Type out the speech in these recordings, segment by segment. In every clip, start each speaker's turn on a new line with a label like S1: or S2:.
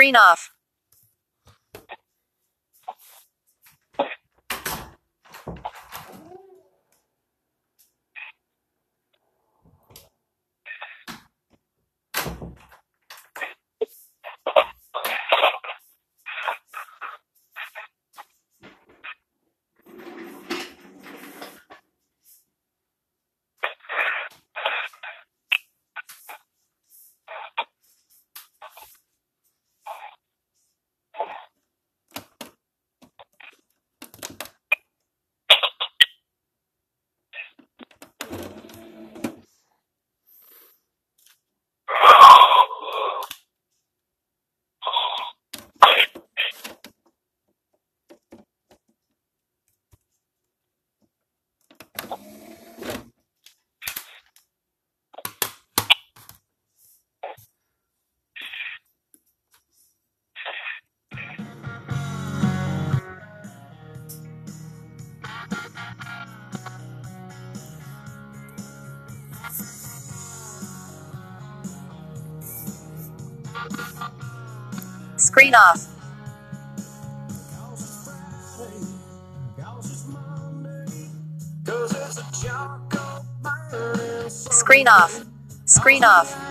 S1: Screen off. Sign off. Screen off. Screen off.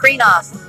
S1: Screen off.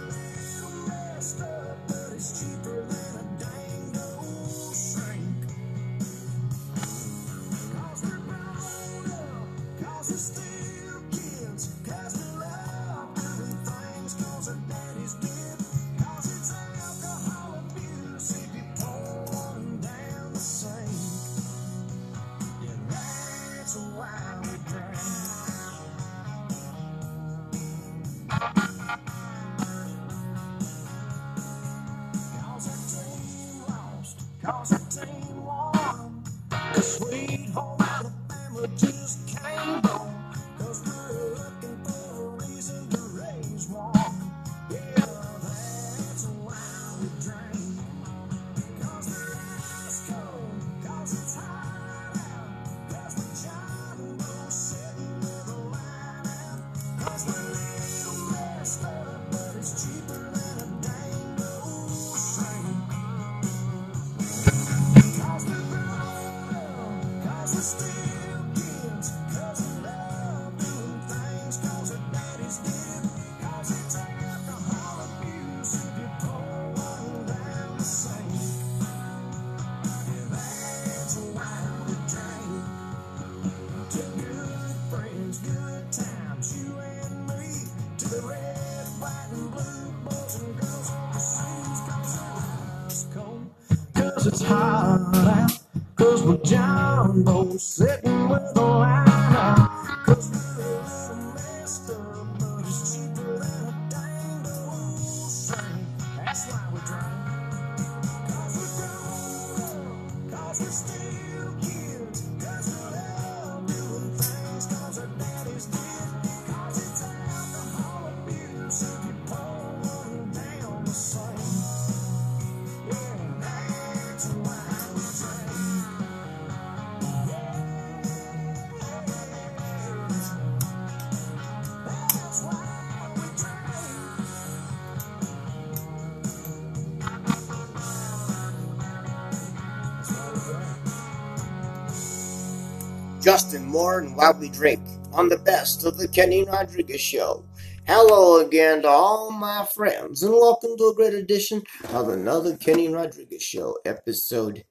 S2: more and
S3: while we drink on the best of the Kenny Rodriguez Show. Hello again to all my friends, and welcome to a great edition of another Kenny Rodriguez Show, episode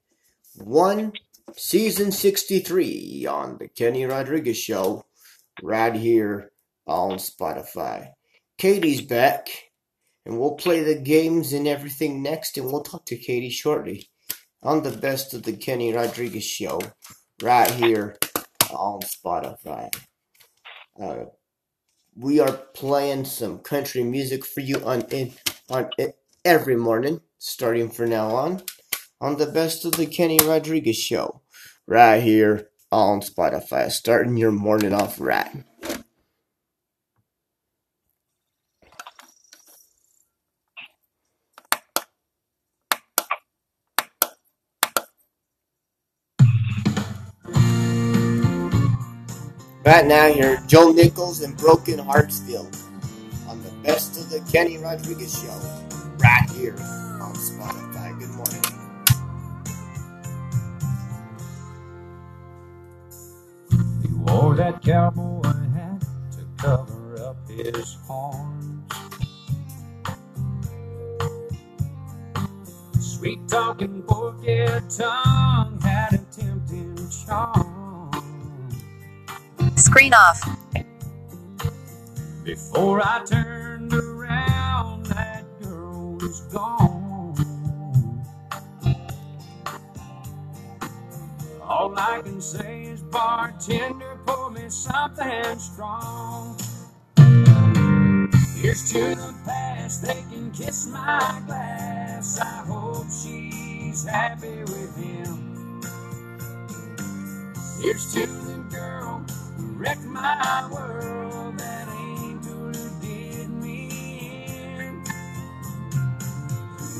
S3: 1, season 63 on the Kenny Rodriguez Show, right here on Spotify. Katie's back, and we'll play the games and everything next, and we'll talk to Katie shortly on the best of the Kenny Rodriguez Show, right here on Spotify. Uh, we are playing some country music for you on in, on in, every morning, starting from now on, on the best of the Kenny Rodriguez show, right here on Spotify, starting your morning off right. Right now, here, Joe Nichols and Broken Heartsville on the Best of the Kenny Rodriguez Show, right here on Spotify. Good morning.
S1: He wore that cowboy hat to cover up his horns. Sweet talking forked tongue
S4: Screen off.
S1: Before I turned around, that girl was gone. All I can say is, bartender, pour me something strong. Here's to the past, they can kiss my glass. I hope she's happy with him. Here's to the girl wrecked my world, that angel who did me in.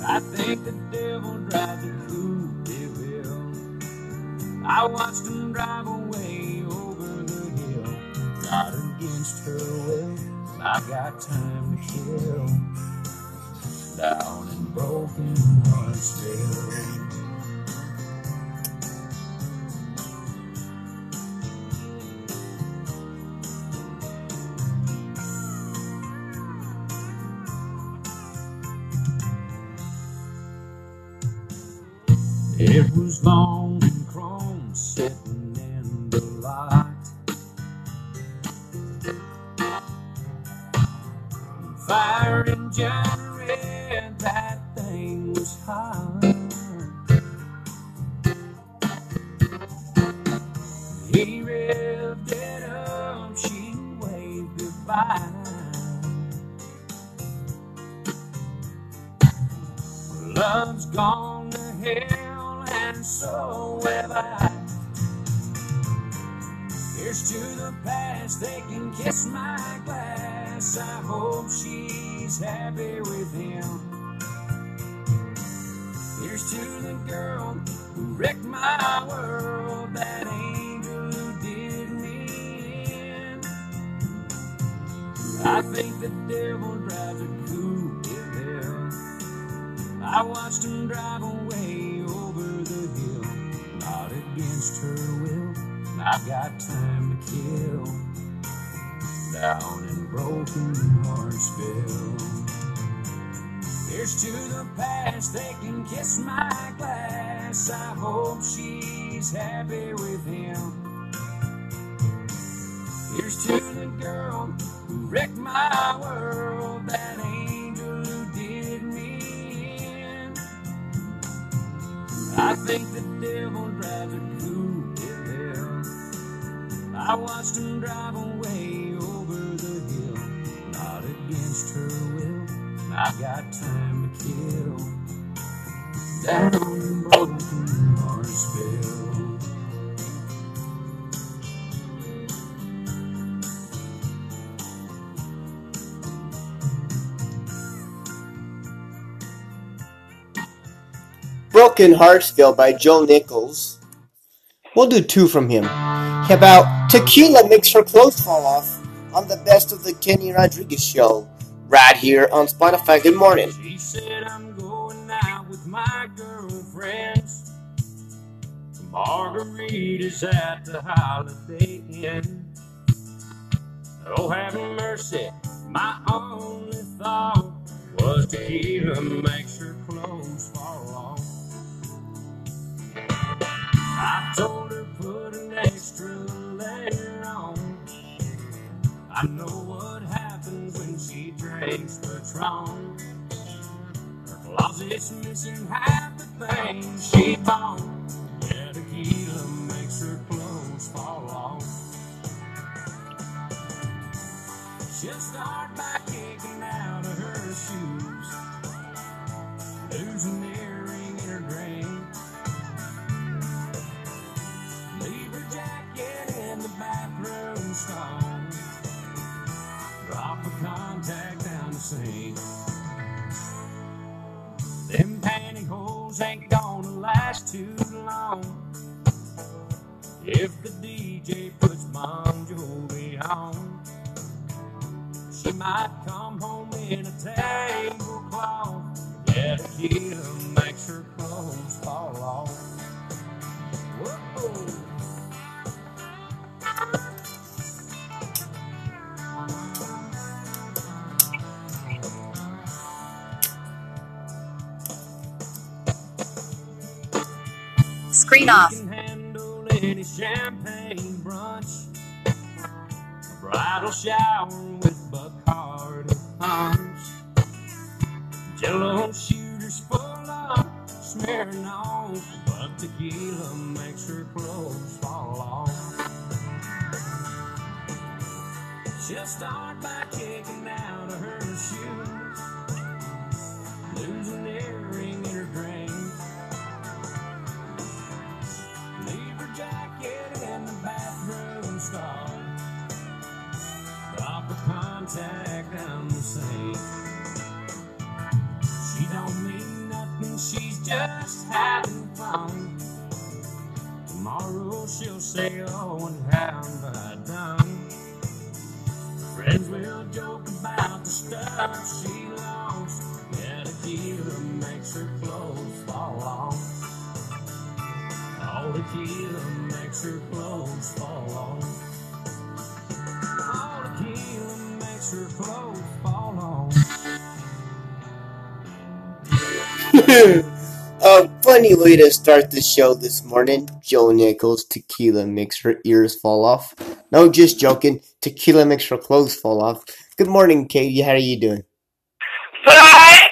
S1: I think the devil drives a Louisville. I watched him drive away over the hill, not against her will. I got time to kill down in broken Heartsville. Was long and chrome sitting in the light. Fire and red, that thing was hot. He revved it up, she waved goodbye. Love's gone they can kiss my glass. I hope she's happy with him. Here's to the girl who wrecked my world, that angel who did me in. I think the devil drives a cool hell. I watched him drive away over the hill, not against her will. I've got time to kill down in broken Heartsville. Here's to the past, they can kiss my glass. I hope she's happy with him. Here's to the girl who wrecked my world, that angel who did me in. I think the devil drives a hell. I watched him drive away I got time to kill down in broken Heartsville.
S3: Broken Heartsville by Joe Nichols. We'll do two from him. How about Tequila Makes Her Clothes Fall Off on the Best of the Kenny Rodriguez Show, right here on Spotify. Good morning.
S1: She said I'm going out with my girlfriends. Margaritas at the Holiday Inn. Oh, have mercy, my only thought was tequila makes her clothes fall off. I told her put an extra layer on. I know what happens when she drinks Patron. Her closet's missing half the things she bought. Yeah, tequila makes her clothes fall off. She'll start by kicking out of her shoes. ain't gonna last too long. If the DJ puts Bon Jovi on, she might come home in a tablecloth. Yeah, tequila makes her clothes fall off. Whoa.
S4: Screen off.
S1: Can handle any champagne brunch. A bridal shower with Bacardi punch. Jello shooters full of Smirnoff. But tequila makes her clothes fall off. She'll start by kicking out of her shoes. Earring in her. Sink. She don't mean nothing, she's just having fun. Tomorrow she'll say, oh, and how have I done? Friends will joke about the stuff she lost. Yeah, tequila makes her clothes fall off. All the tequila makes her clothes fall off. Makes her clothes fall off.
S3: A funny way to start the show this morning. Joe Nichols, tequila makes her ears fall off. No, just joking. Tequila makes her clothes fall off. Good morning, Katie. How are you doing?
S5: But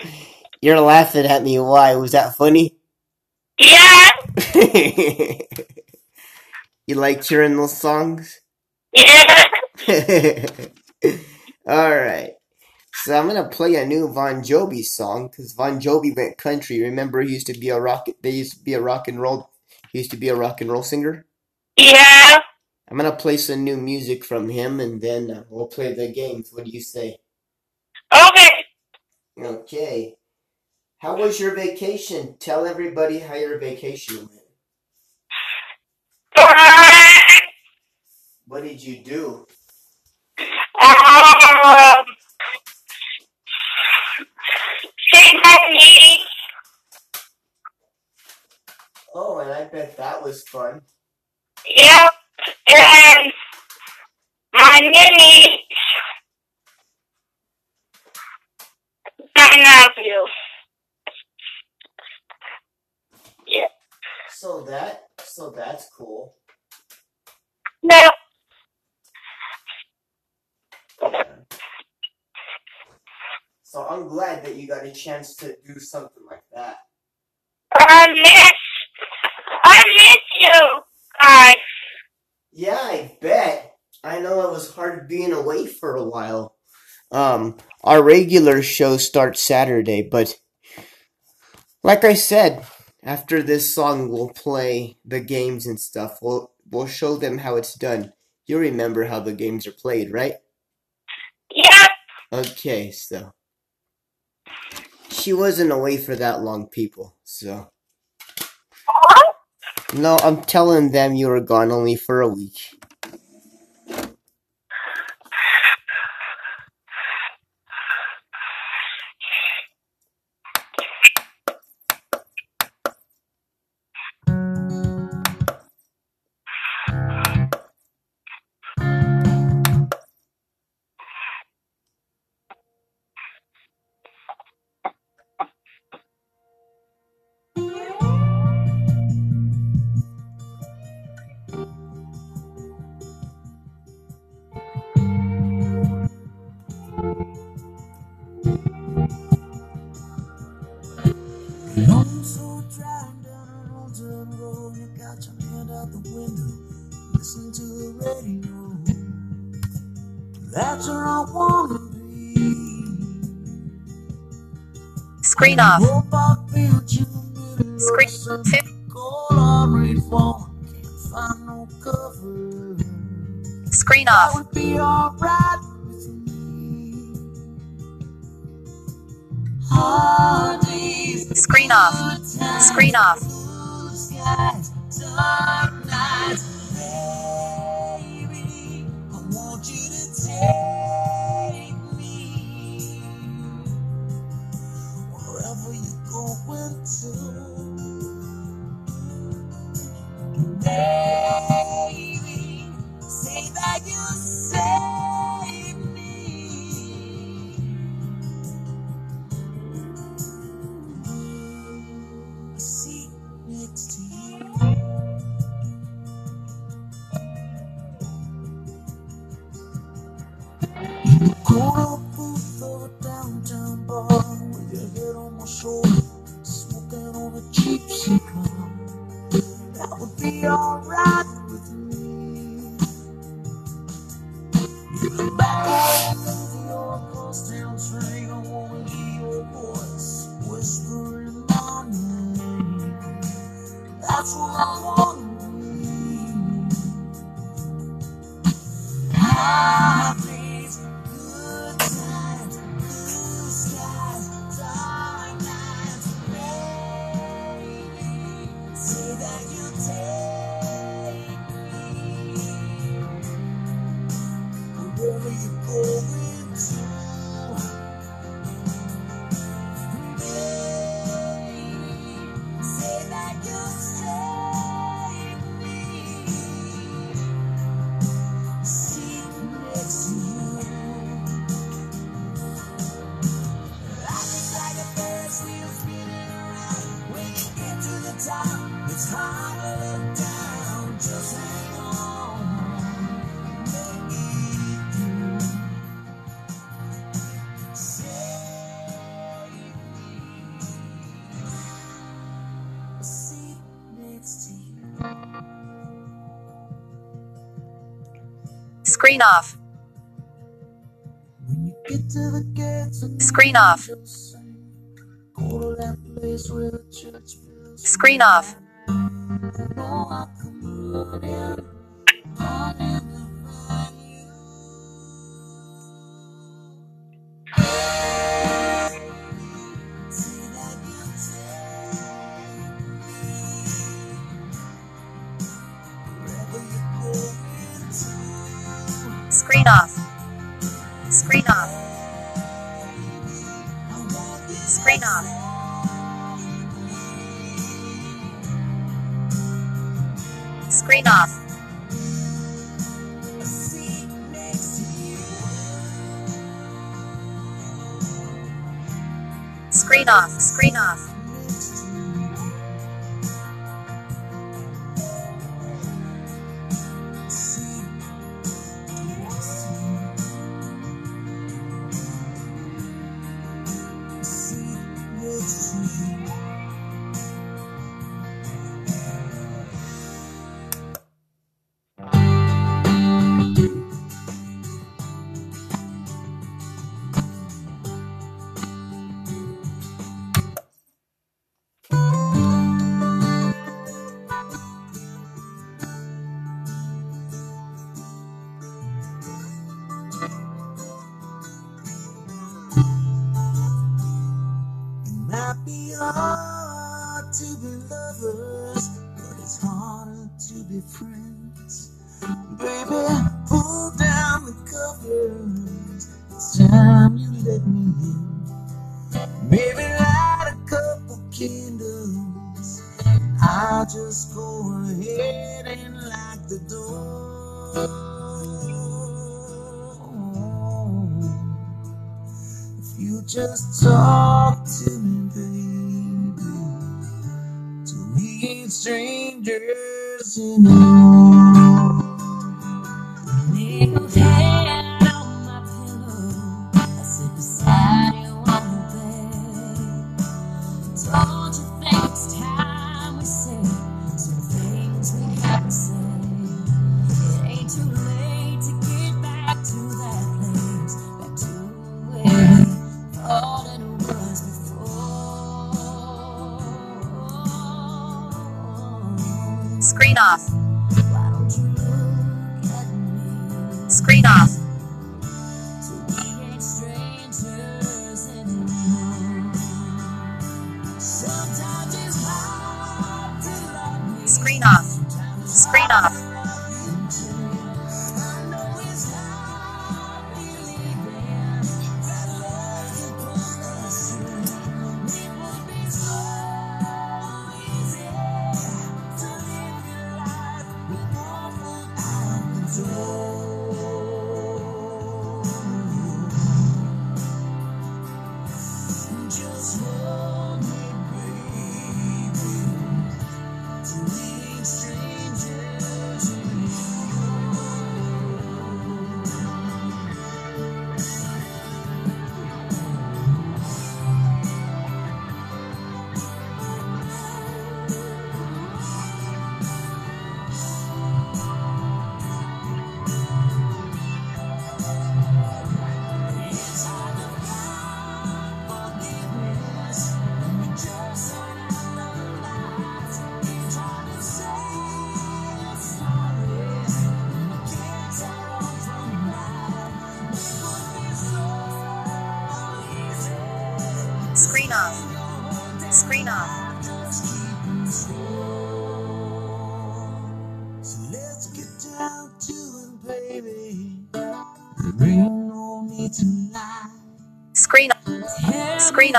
S3: You're laughing at me. Why? Was that funny?
S5: yeah,
S3: you like hearing those songs?
S5: yeah,
S3: Alright. So I'm gonna play a new Bon Jovi song because Bon Jovi went country. Remember, he used to be a rock. They used to be a rock and roll. He used to be a rock and roll singer.
S5: yeah.
S3: I'm gonna play some new music from him, and then uh, we'll play the games. What do you say?
S5: Okay.
S3: Okay. How was your vacation? Tell everybody how your vacation went. What did you do?
S5: Um, say my name.
S3: Oh, and I bet that was fun.
S5: Yep. And my name is my nephew. Yeah.
S3: So that, so that's cool.
S5: No.
S3: So I'm glad that you got a chance to do something like that.
S5: I miss. I miss you guys.
S3: Yeah, I bet. I know it was hard being away for a while. Um, our regular show starts Saturday, but like I said, after this song we'll play the games and stuff. We'll we'll show them how it's done. You remember how the games are played, right?
S5: Yep.
S3: Okay, so she wasn't away for that long, people. So
S5: What?
S3: no, I'm telling them you were gone only for a week.
S4: Screen off.
S2: with me. Hard days,
S4: Screen off. Screen off. Where the church bells
S1: Screen off.
S4: Strangers anymore.
S1: Off.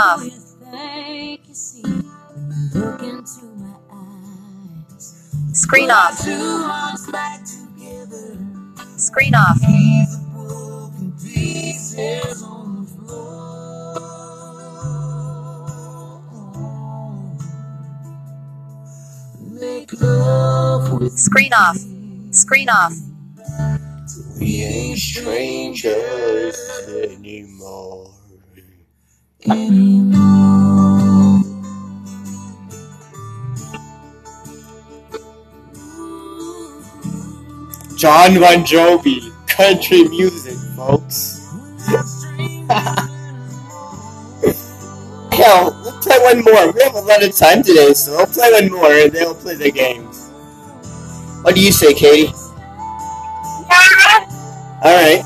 S4: enough.
S1: Screen off. Screen off. Screen off.
S4: Screen off.
S3: We ain't strangers anymore
S1: anymore.
S3: Jon Bon Jovi, country music, folks. Hell, we'll play one more. We have a lot of time today, so we'll play one more and then we'll play the games. What do you say, Katie? Alright.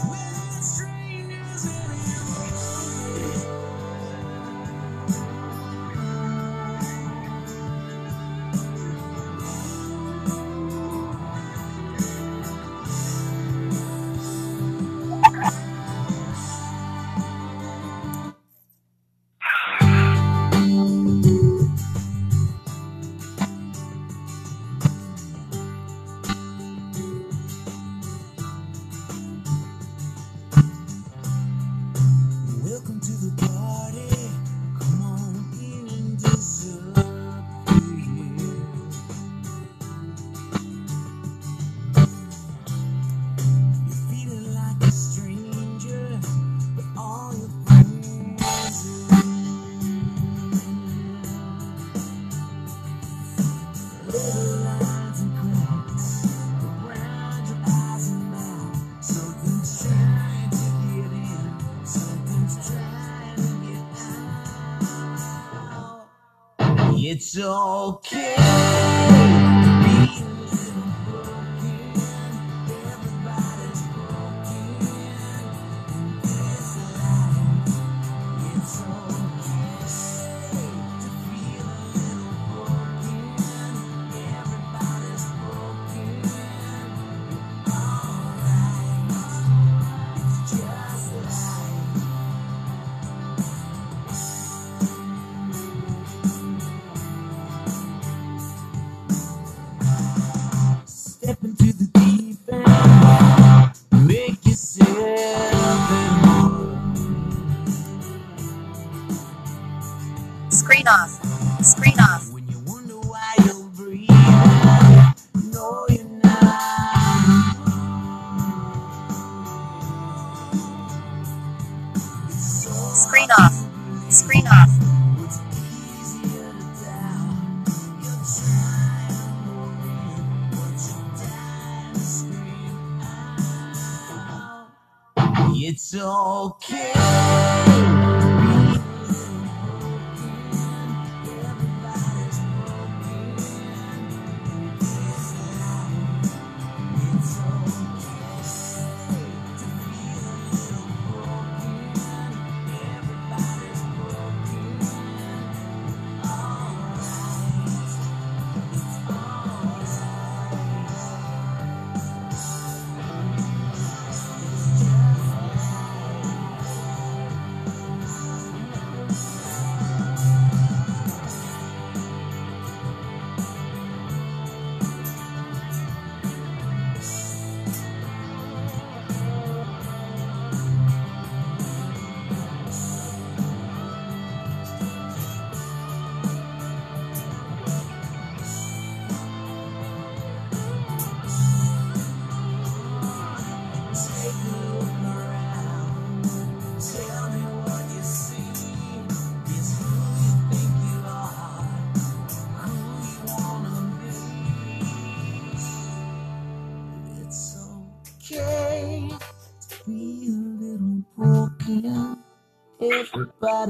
S1: Oh,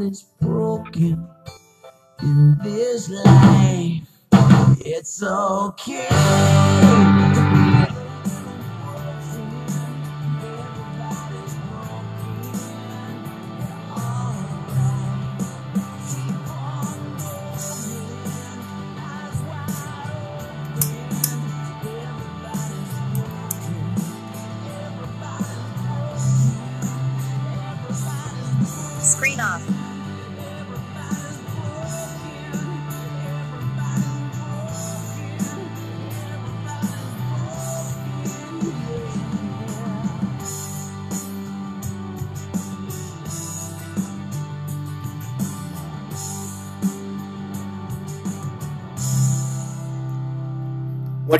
S1: is broken in this life. It's okay.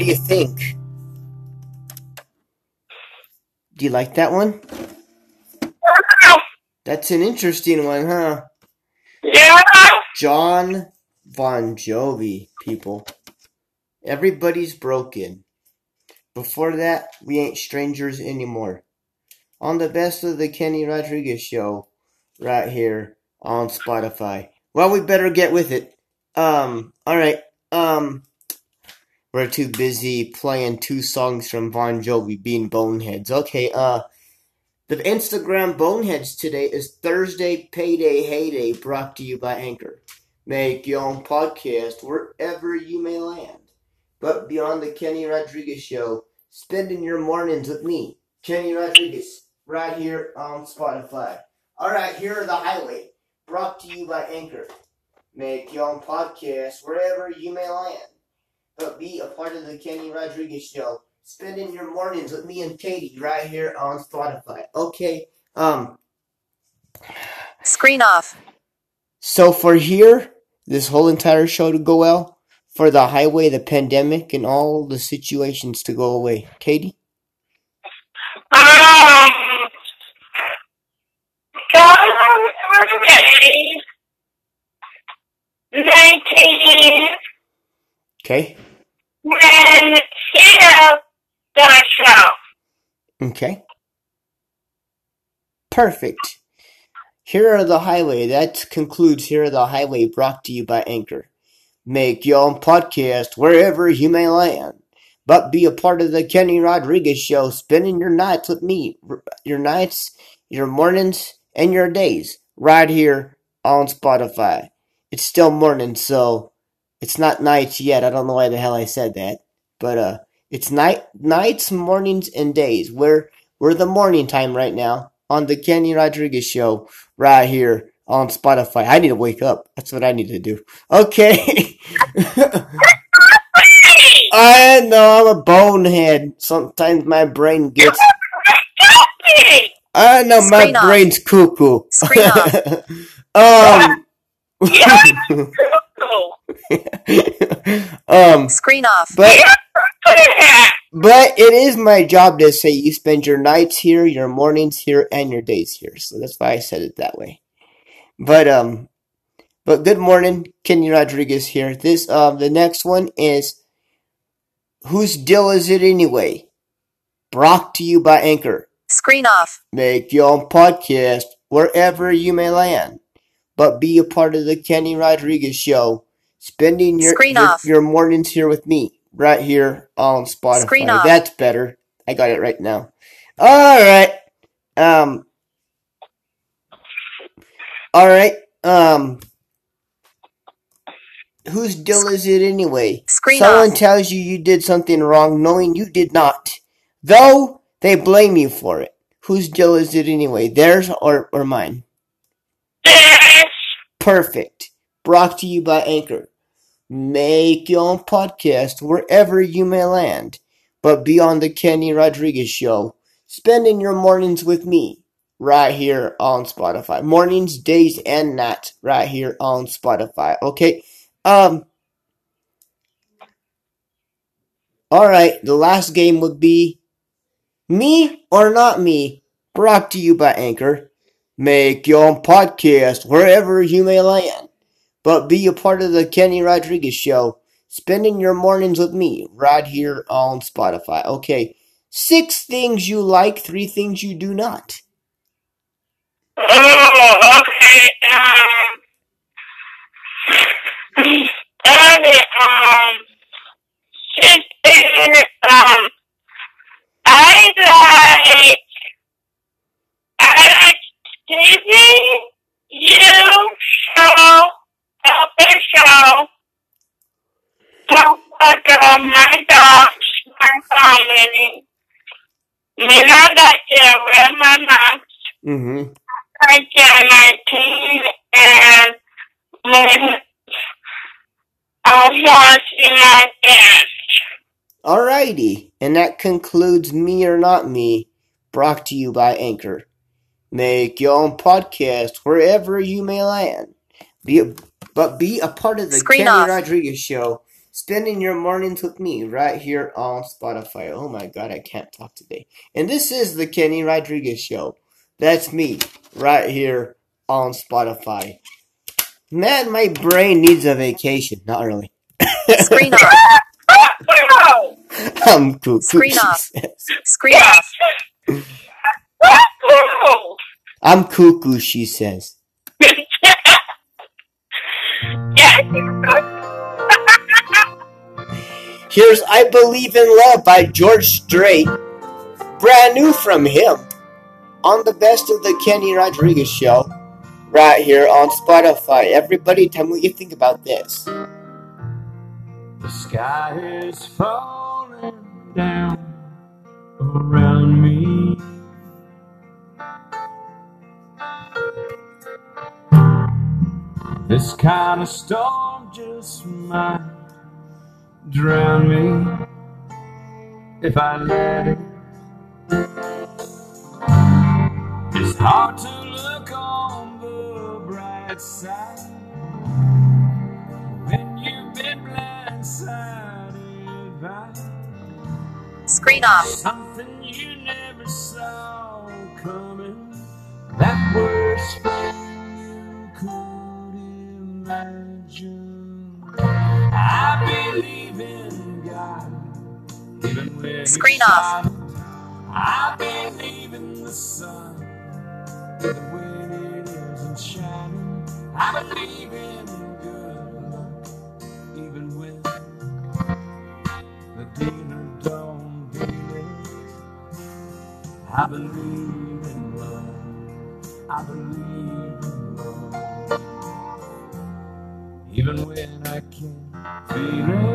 S3: Do you think? Do you like that one? That's an interesting one, huh?
S5: Yeah.
S3: Jon Bon Jovi, people. Everybody's broken. Before that, we ain't strangers anymore. On the best of the Kenny Rodriguez show, right here on Spotify. Well, we better get with it. Um, alright, um, we're too busy playing two songs from Bon Jovi being boneheads. Okay, uh, the Instagram boneheads today is Thursday Payday Heyday brought to you by Anchor. Make your own podcast wherever you may land. But beyond the Kenny Rodriguez show, spending your mornings with me, Kenny Rodriguez, right here on Spotify. Alright, here are the highway, brought to you by Anchor. Make your own podcast wherever you may land. But be a part of the Kenny Rodriguez show, spending your mornings with me and Katie right here on Spotify. Okay, um,
S4: Screen off.
S3: so for here, this whole entire show to go well, for the highway, the pandemic, and all the situations to go away. Katie?
S5: Um, Saturday, 19,
S3: Okay.
S5: when the show.
S3: Okay. Perfect. Here are the highway. That concludes Here are the highway brought to you by Anchor. Make your own podcast wherever you may land. But be a part of the Kenny Rodriguez show, spending your nights with me. Your nights, your mornings, and your days. Right here on Spotify. It's still morning, so it's not nights yet. I don't know why the hell I said that. But uh it's night nights, mornings, and days. We're we're the morning time right now on the Kenny Rodriguez show right here on Spotify. I need to wake up. That's what I need to do. Okay. I know I'm a bonehead. Sometimes my brain gets I know my
S4: off.
S3: brain's cuckoo.
S4: Screen off.
S3: um. um
S4: Screen off.
S3: but But it is my job to say you spend your nights here, your mornings here, and your days here. So that's why I said it that way. But um, but good morning, Kenny Rodriguez here. This um, the next one is whose deal is it anyway? Brought to you by Anchor.
S4: Screen off.
S3: Make your own podcast wherever you may land, but be a part of the Kenny Rodriguez show. Spending your
S4: Screen
S3: your,
S4: off.
S3: your mornings here with me, right here on Spotify.
S4: Screen off.
S3: That's better. I got it right now. All right. Um. All right. Um. Whose deal is it anyway?
S4: Screen
S3: Someone
S4: off.
S3: tells you you did something wrong, knowing you did not, though they blame you for it. Whose deal is it anyway? Theirs or or mine?
S5: Yes.
S3: Perfect. Brought to you by Anchor. Make your own podcast wherever you may land, but be on the Kenny Rodriguez show, spending your mornings with me right here on Spotify. Mornings, days, and nights right here on Spotify. Okay. Um. All right. The last game would be me or not me. Brought to you by Anchor. Make your own podcast wherever you may land, but be a part of the Kenny Rodriguez show, spending your mornings with me right here on Spotify. Okay, six things you like, three things you do not.
S5: Oh, okay. Um, um, sister, um, I like, I like TV, you show, helper show, talk about my dogs, my family. Me not got to wear my mask.
S3: Mm-hmm.
S5: I get 19 and when I was in my dance.
S3: Alrighty, and that concludes Me or Not Me, brought to you by Anchor. Make your own podcast wherever you may land. Be a, but be a part of the
S4: Screen
S3: Kenny
S4: off.
S3: Rodriguez show, spending your mornings with me right here on Spotify. Oh my god, I can't talk today. And this is the Kenny Rodriguez Show. That's me right here on Spotify. Man, my brain needs a vacation. Not really.
S4: Screen off.
S3: I'm cuckoo.
S4: Screen off. Screen off.
S3: I'm cuckoo, she says.
S5: yes.
S3: Here's I Believe in Love by George Strait. Brand new from him. On the best of the Kenny Rodriguez show. Right here on Spotify. Everybody tell me what you think about this.
S1: The sky is falling down around me. This kind of storm just might drown me if I let it. It's hard to look on the bright side when you've been blindsided by
S4: Screen off.
S1: something you never saw
S4: Screen off.
S1: silent. I believe in the sun, even when it isn't shining. I believe in good luck, even when the dealer don't deal. I believe in love. I believe in love. Even when I can't feel it.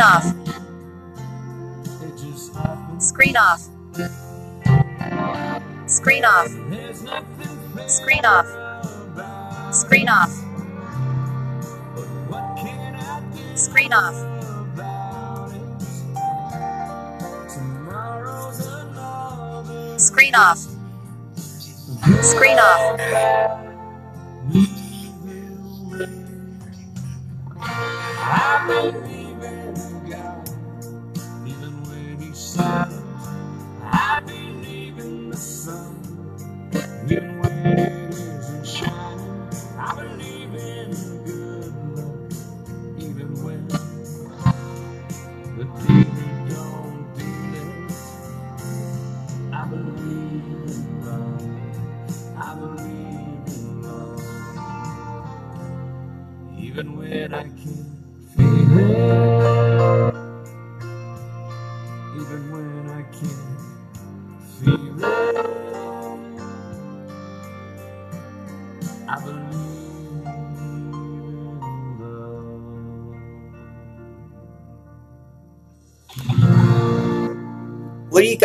S4: Screen off. Screen off. Screen off. Screen off. Screen off. Screen off. Screen off. Screen off.
S1: Silent. I believe in the sun,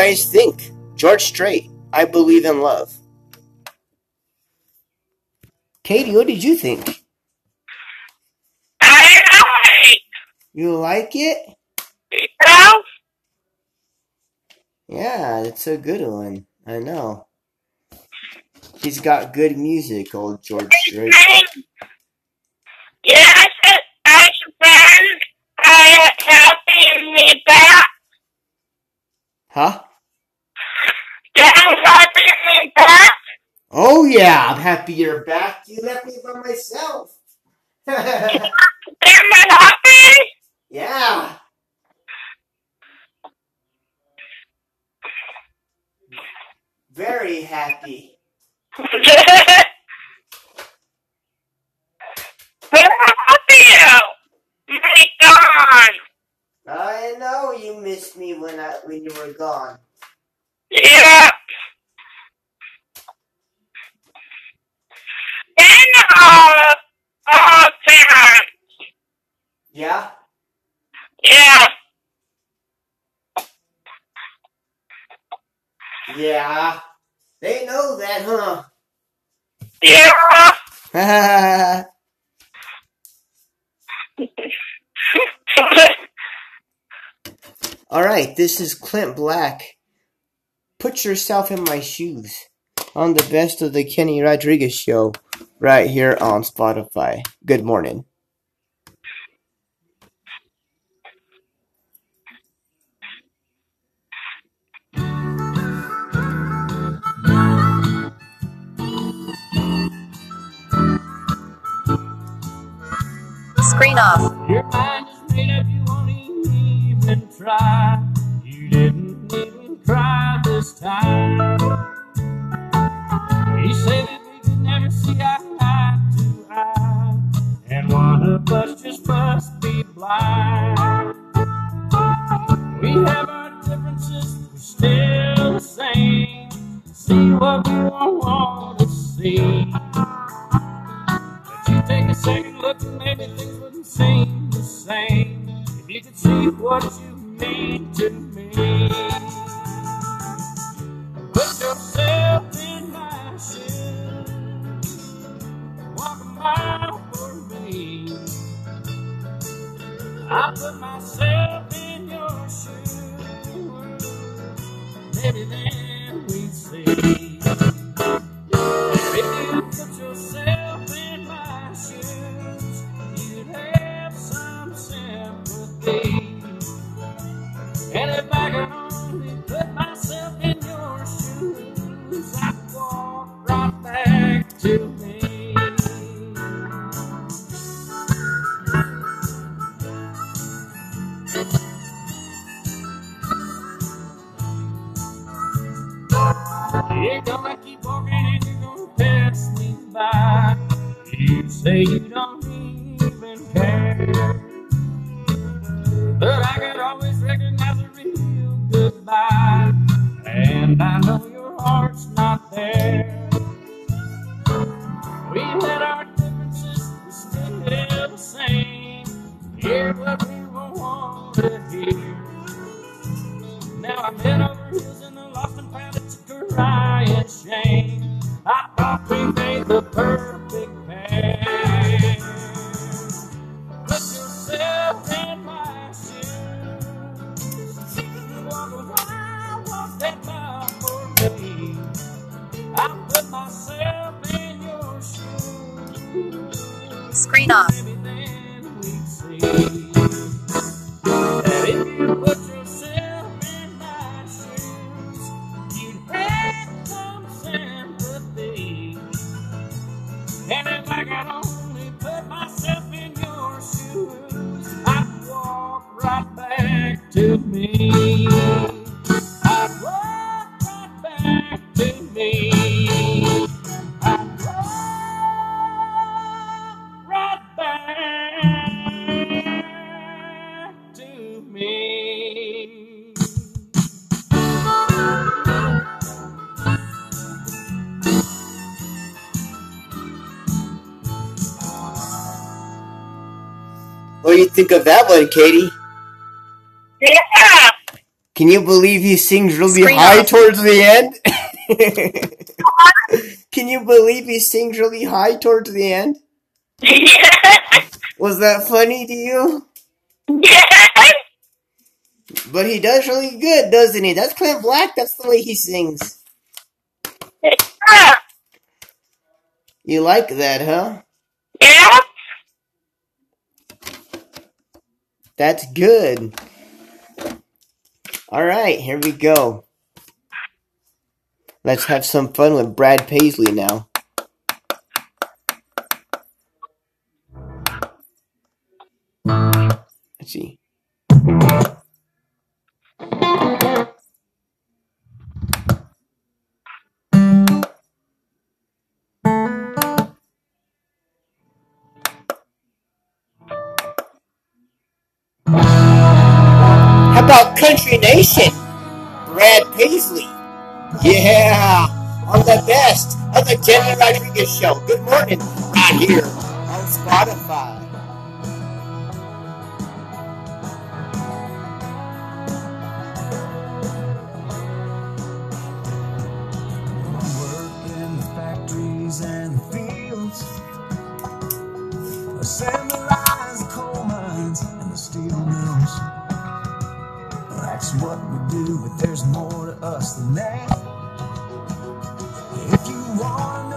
S3: guys think? George Strait, I Believe in Love. Katie, what did you think?
S5: I like.
S3: You like it?
S5: Know?
S3: Yeah, it's a good one. I know. He's got good music, old George Strait.
S5: Yeah, I suppose I helping me back.
S3: Huh?
S5: Yeah, helping me back.
S3: Oh yeah, I'm happy you're back. You left me by myself.
S5: Am I happy?
S3: yeah. Very happy.
S5: Where are you? My God.
S3: I know you missed me when I when you were gone.
S5: Yeah. Ah, Favorite. Yeah? Yeah.
S3: Yeah. They know that, huh?
S5: Yeah.
S3: All right, this is Clint Black. Put yourself in my shoes on the best of the Kenny Rodriguez show right here on Spotify. Good morning.
S4: Screen off.
S1: Your mind is made up, you won't even try. You didn't even cry this time. You say that we could never see eye to eye, and one of us just must be blind. We have our differences, we're still the same. See what we all want to see. But you take a second look and maybe things wouldn't seem the same if you could see what you mean to me. Put yourself for me. I put myself in your shoes, maybe then What
S3: do you think of that one, Katie?
S5: Yeah.
S3: Can you believe he sings really
S4: Screen
S3: high
S4: off.
S3: towards the end? Can you believe he sings really high towards the end?
S5: Yeah.
S3: Was that funny to you?
S5: Yeah.
S3: But he does really good, doesn't he? That's Clint Black. That's the way he sings.
S5: Yeah.
S3: You like that, huh?
S5: Yeah.
S3: That's good. All right, here we go. Let's have some fun with Brad Paisley now. How about Country Nation? Brad Paisley. Yeah, on the best of the Kenny Rodriguez Show. Good morning, right here on Spotify.
S1: Mills. That's what we do, but there's more to us than that. If you wanna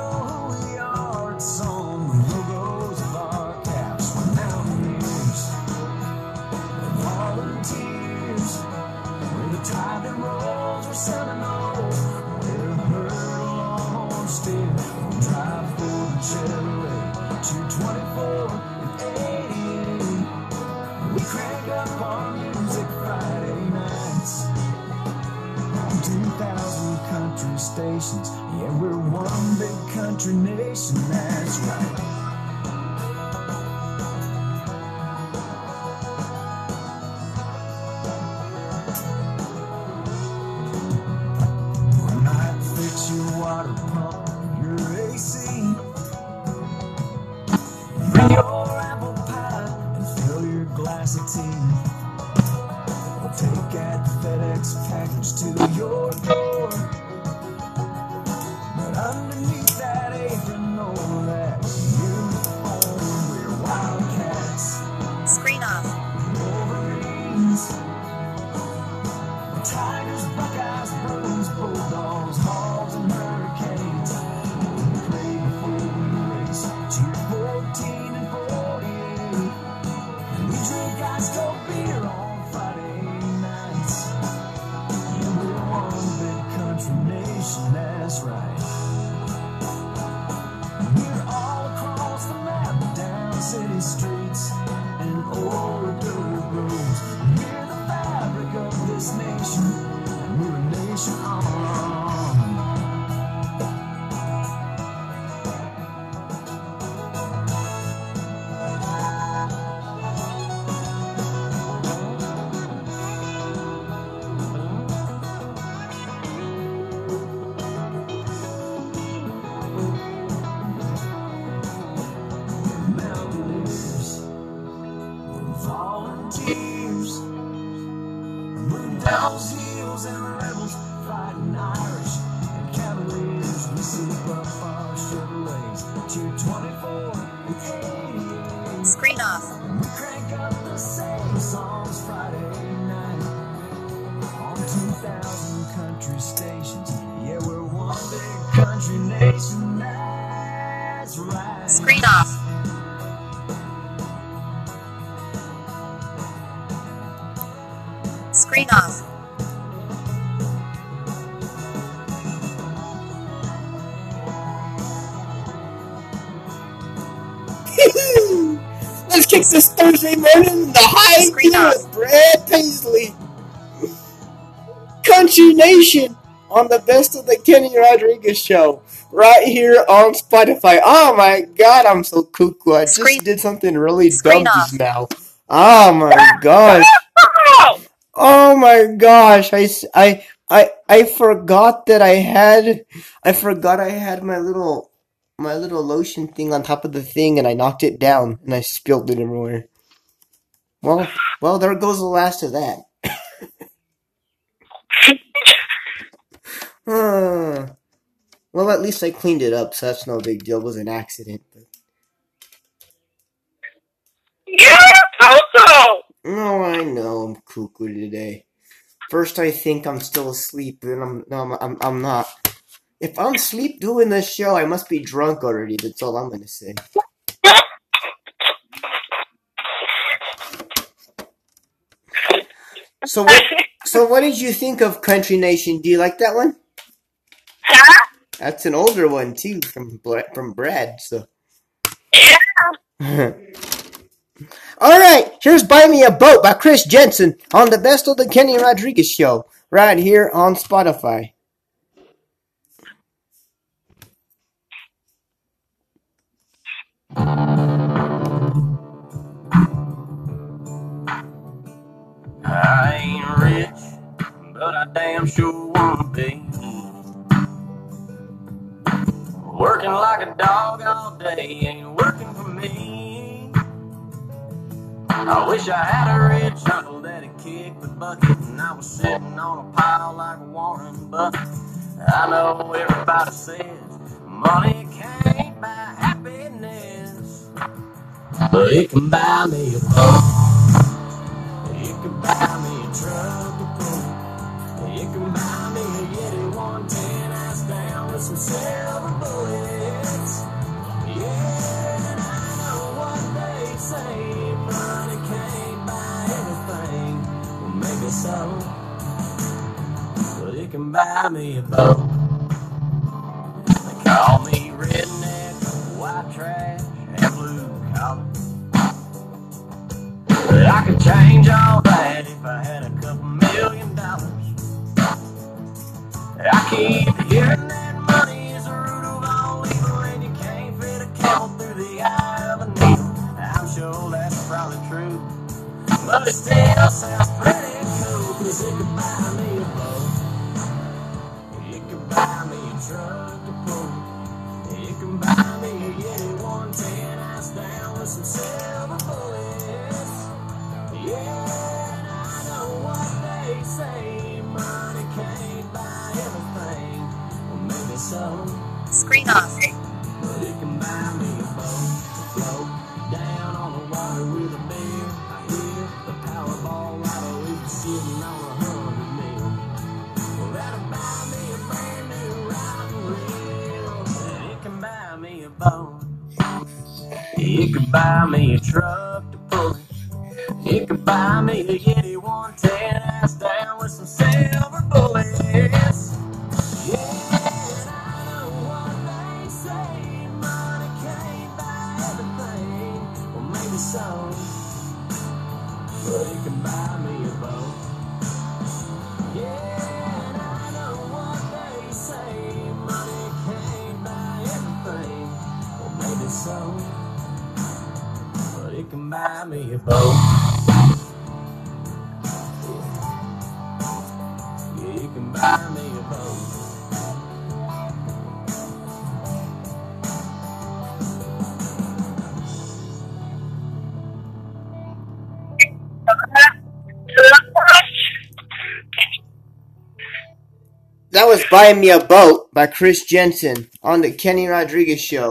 S1: Yeah, we're one big country nation, that's right.
S3: Thursday morning the high
S4: Screen
S3: with Brad Paisley. Country Nation on the best of the Kenny Rodriguez show. Right here on Spotify. Oh my god, I'm so cuckoo. I just did something really
S4: Screen
S3: dumb
S4: off.
S3: just now. Oh my gosh. Oh my gosh. I, I, I, I forgot that I had, I forgot I had my little, my little lotion thing on top of the thing and I knocked it down and I spilled it everywhere. Well, well, there goes the last of that. Uh, well, at least I cleaned it up, so that's no big deal. It was an accident. But,
S5: You're Coco.
S3: no, I know I'm cuckoo today. First, I think I'm still asleep, then I'm no, I'm, I'm I'm not. If I'm asleep doing this show, I must be drunk already. That's all I'm gonna say. So what? So what did you think of Country Nation? Do you like that one?
S5: Huh?
S3: That's an older one too, from from Brad. So.
S5: Yeah.
S3: All right, here's "Buy Me a Boat" by Chris Janson on the Best of the Kenny Rodriguez Show, right here on Spotify.
S1: I ain't rich, but I damn sure wanna be. Working like a dog all day ain't working for me. I wish I had a rich uncle that'd kick the bucket and I was sitting on a pile like Warren Buffett. I know everybody says money can't buy happiness. but it can buy me a boat. Buy me a pull. It can buy me a Yeti 110 ass down with some silver bullets. Yeah, and I know what they say. Money can't buy everything. Well, maybe so. But it can buy me a boat. They call me redneck, white trash, and blue collar. I could change all if I had a couple million dollars. I keep hearing that money is the root of all evil, and you can't fit a camel through the eye of a needle. I'm sure that's probably true, but it still sounds pretty cool, cause it could buy me a boat. It could buy me a truck back by me and buy me a brand new automobile Take me by me a bone. It can buy me a truck to pull. It could buy me a Buy Me a Boat
S3: by Chris Janson on the Kenny Rodriguez Show,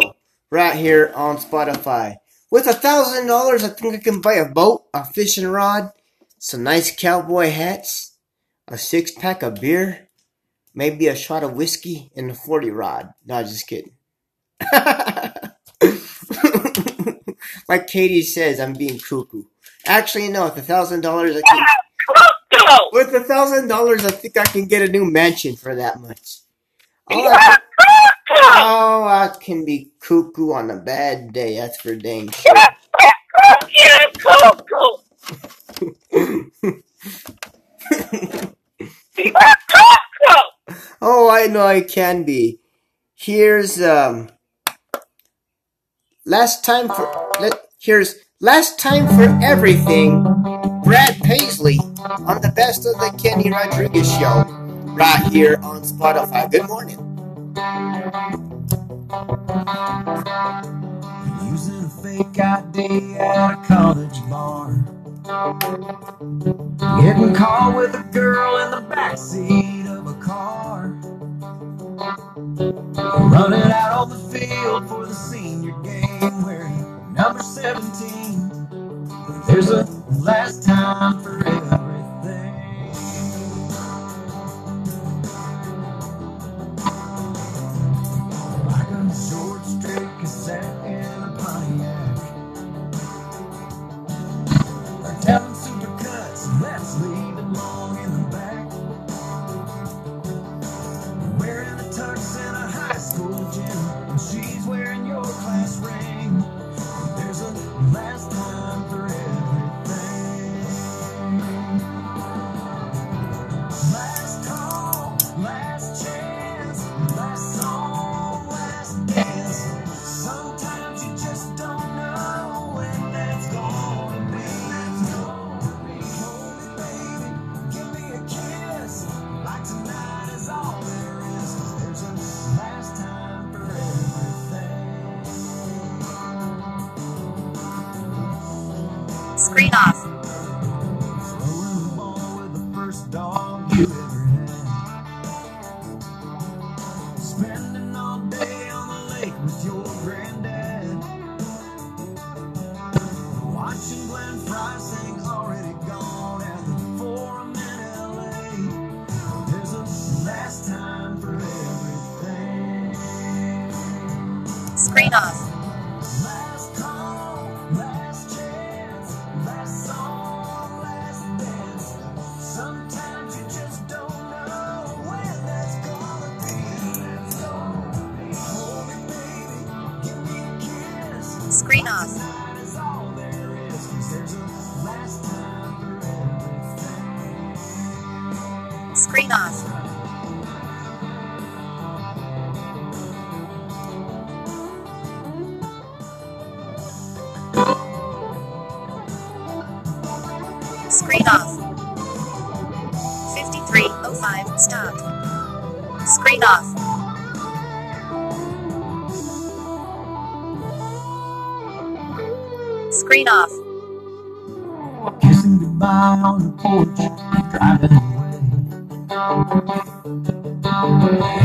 S3: right here on Spotify. With a thousand dollars, I think I can buy a boat, a fishing rod, some nice cowboy hats, a six pack of beer, maybe a shot of whiskey, and a 40 rod. No, just kidding. like Katie says, I'm being cuckoo. Actually, no, with a thousand dollars, I can. With a thousand dollars, I think I can get a new mansion for that much. All I, oh, I can be cuckoo on a bad day. That's for dang sure. Oh, I know I can be. Here's um. Last time for let, here's last time for everything. Brad Paisley on the best of the Kenny Rodriguez show, right here on Spotify. Good morning.
S1: Using a fake ID at a college bar. Getting caught with a girl in the backseat of a car. Running out on the field for the senior game wearing number 17. There's a last time for everything. Like a short straight cassette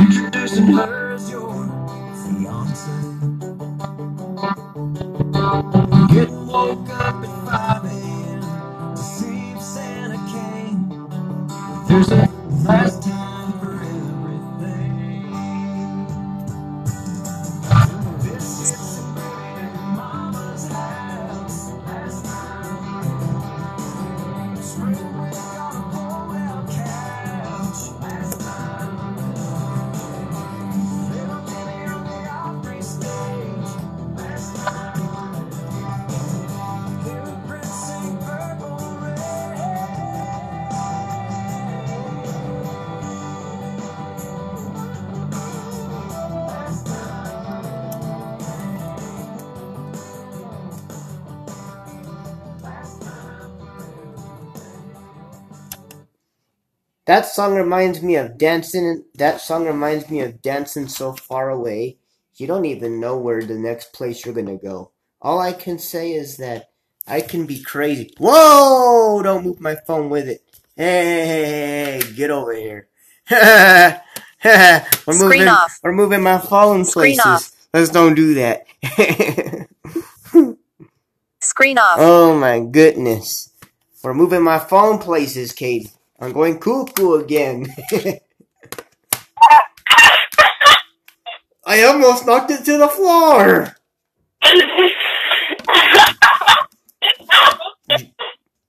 S1: Introducing her as your fiance. Getting woke up at 5 a.m. to see if Santa came. There's a last
S3: That song reminds me of dancing. That song reminds me of dancing so far away. You don't even know where the next place you're gonna go. All I can say is that I can be crazy. Whoa! Don't move my phone with it. Hey, hey, hey, hey, hey, get over here. we're
S4: Screen
S3: moving.
S4: off.
S3: We're moving my phone
S4: Screen
S3: places.
S4: off.
S3: Let's don't do that.
S4: Screen off.
S3: Oh my goodness. We're moving my phone places, Katie. I'm going cuckoo again. I almost knocked it to the floor.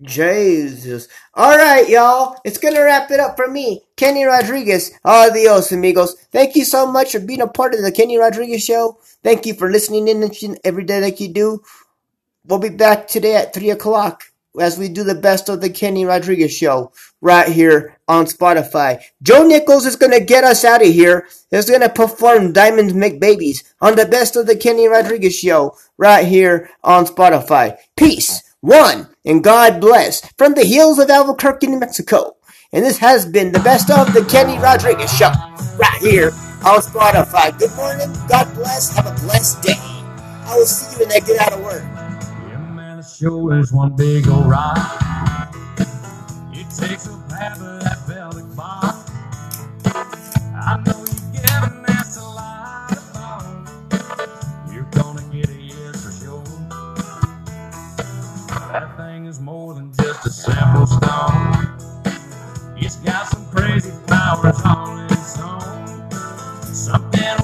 S3: Jesus. Alright, y'all. It's gonna wrap it up for me, Kenny Rodriguez. Adios, amigos. Thank you so much for being a part of the Kenny Rodriguez show. Thank you for listening in every day like you do. We'll be back today at 3 o'clock as we do the best of the Kenny Rodriguez show right here on Spotify. Joe Nichols is to get us out of here. He's going to perform Diamonds Make Babies on the best of the Kenny Rodriguez show right here on Spotify. Peace, one, and God bless from the hills of Albuquerque, New Mexico. And this has been the best of the Kenny Rodriguez show right here on Spotify. Good morning. God bless. Have a blessed day. I will see you when I get out of work.
S1: Is one big old ride. It takes a half of that velvet bar. I know you get an ass a lot of fun. You're gonna get a yes for sure. That thing is more than just a simple stone. It's got some crazy powers on its own. Something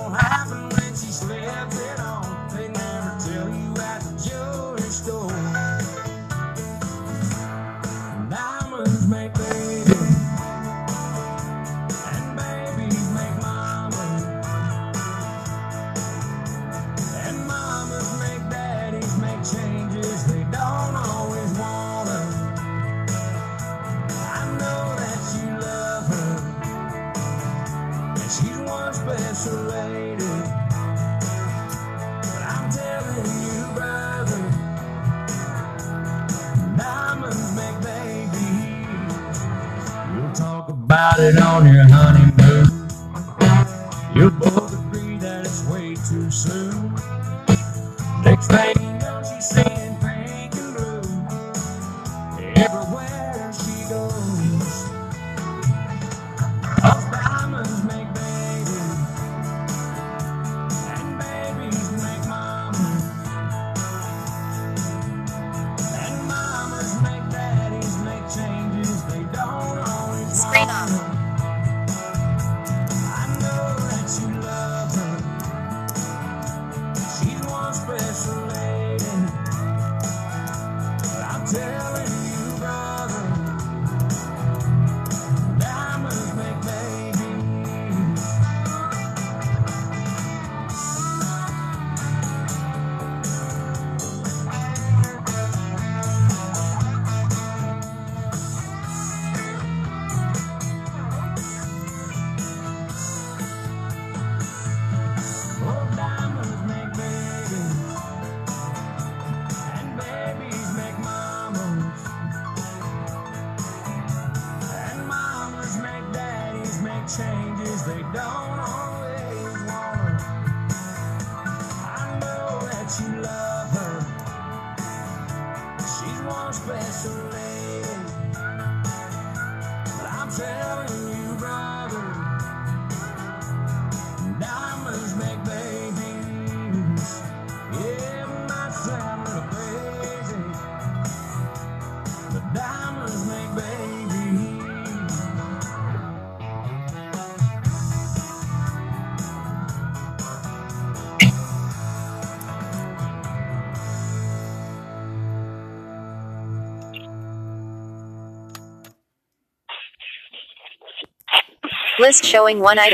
S1: on your honeymoon. You'll both agree that it's way too soon. Next thing
S4: List showing one item.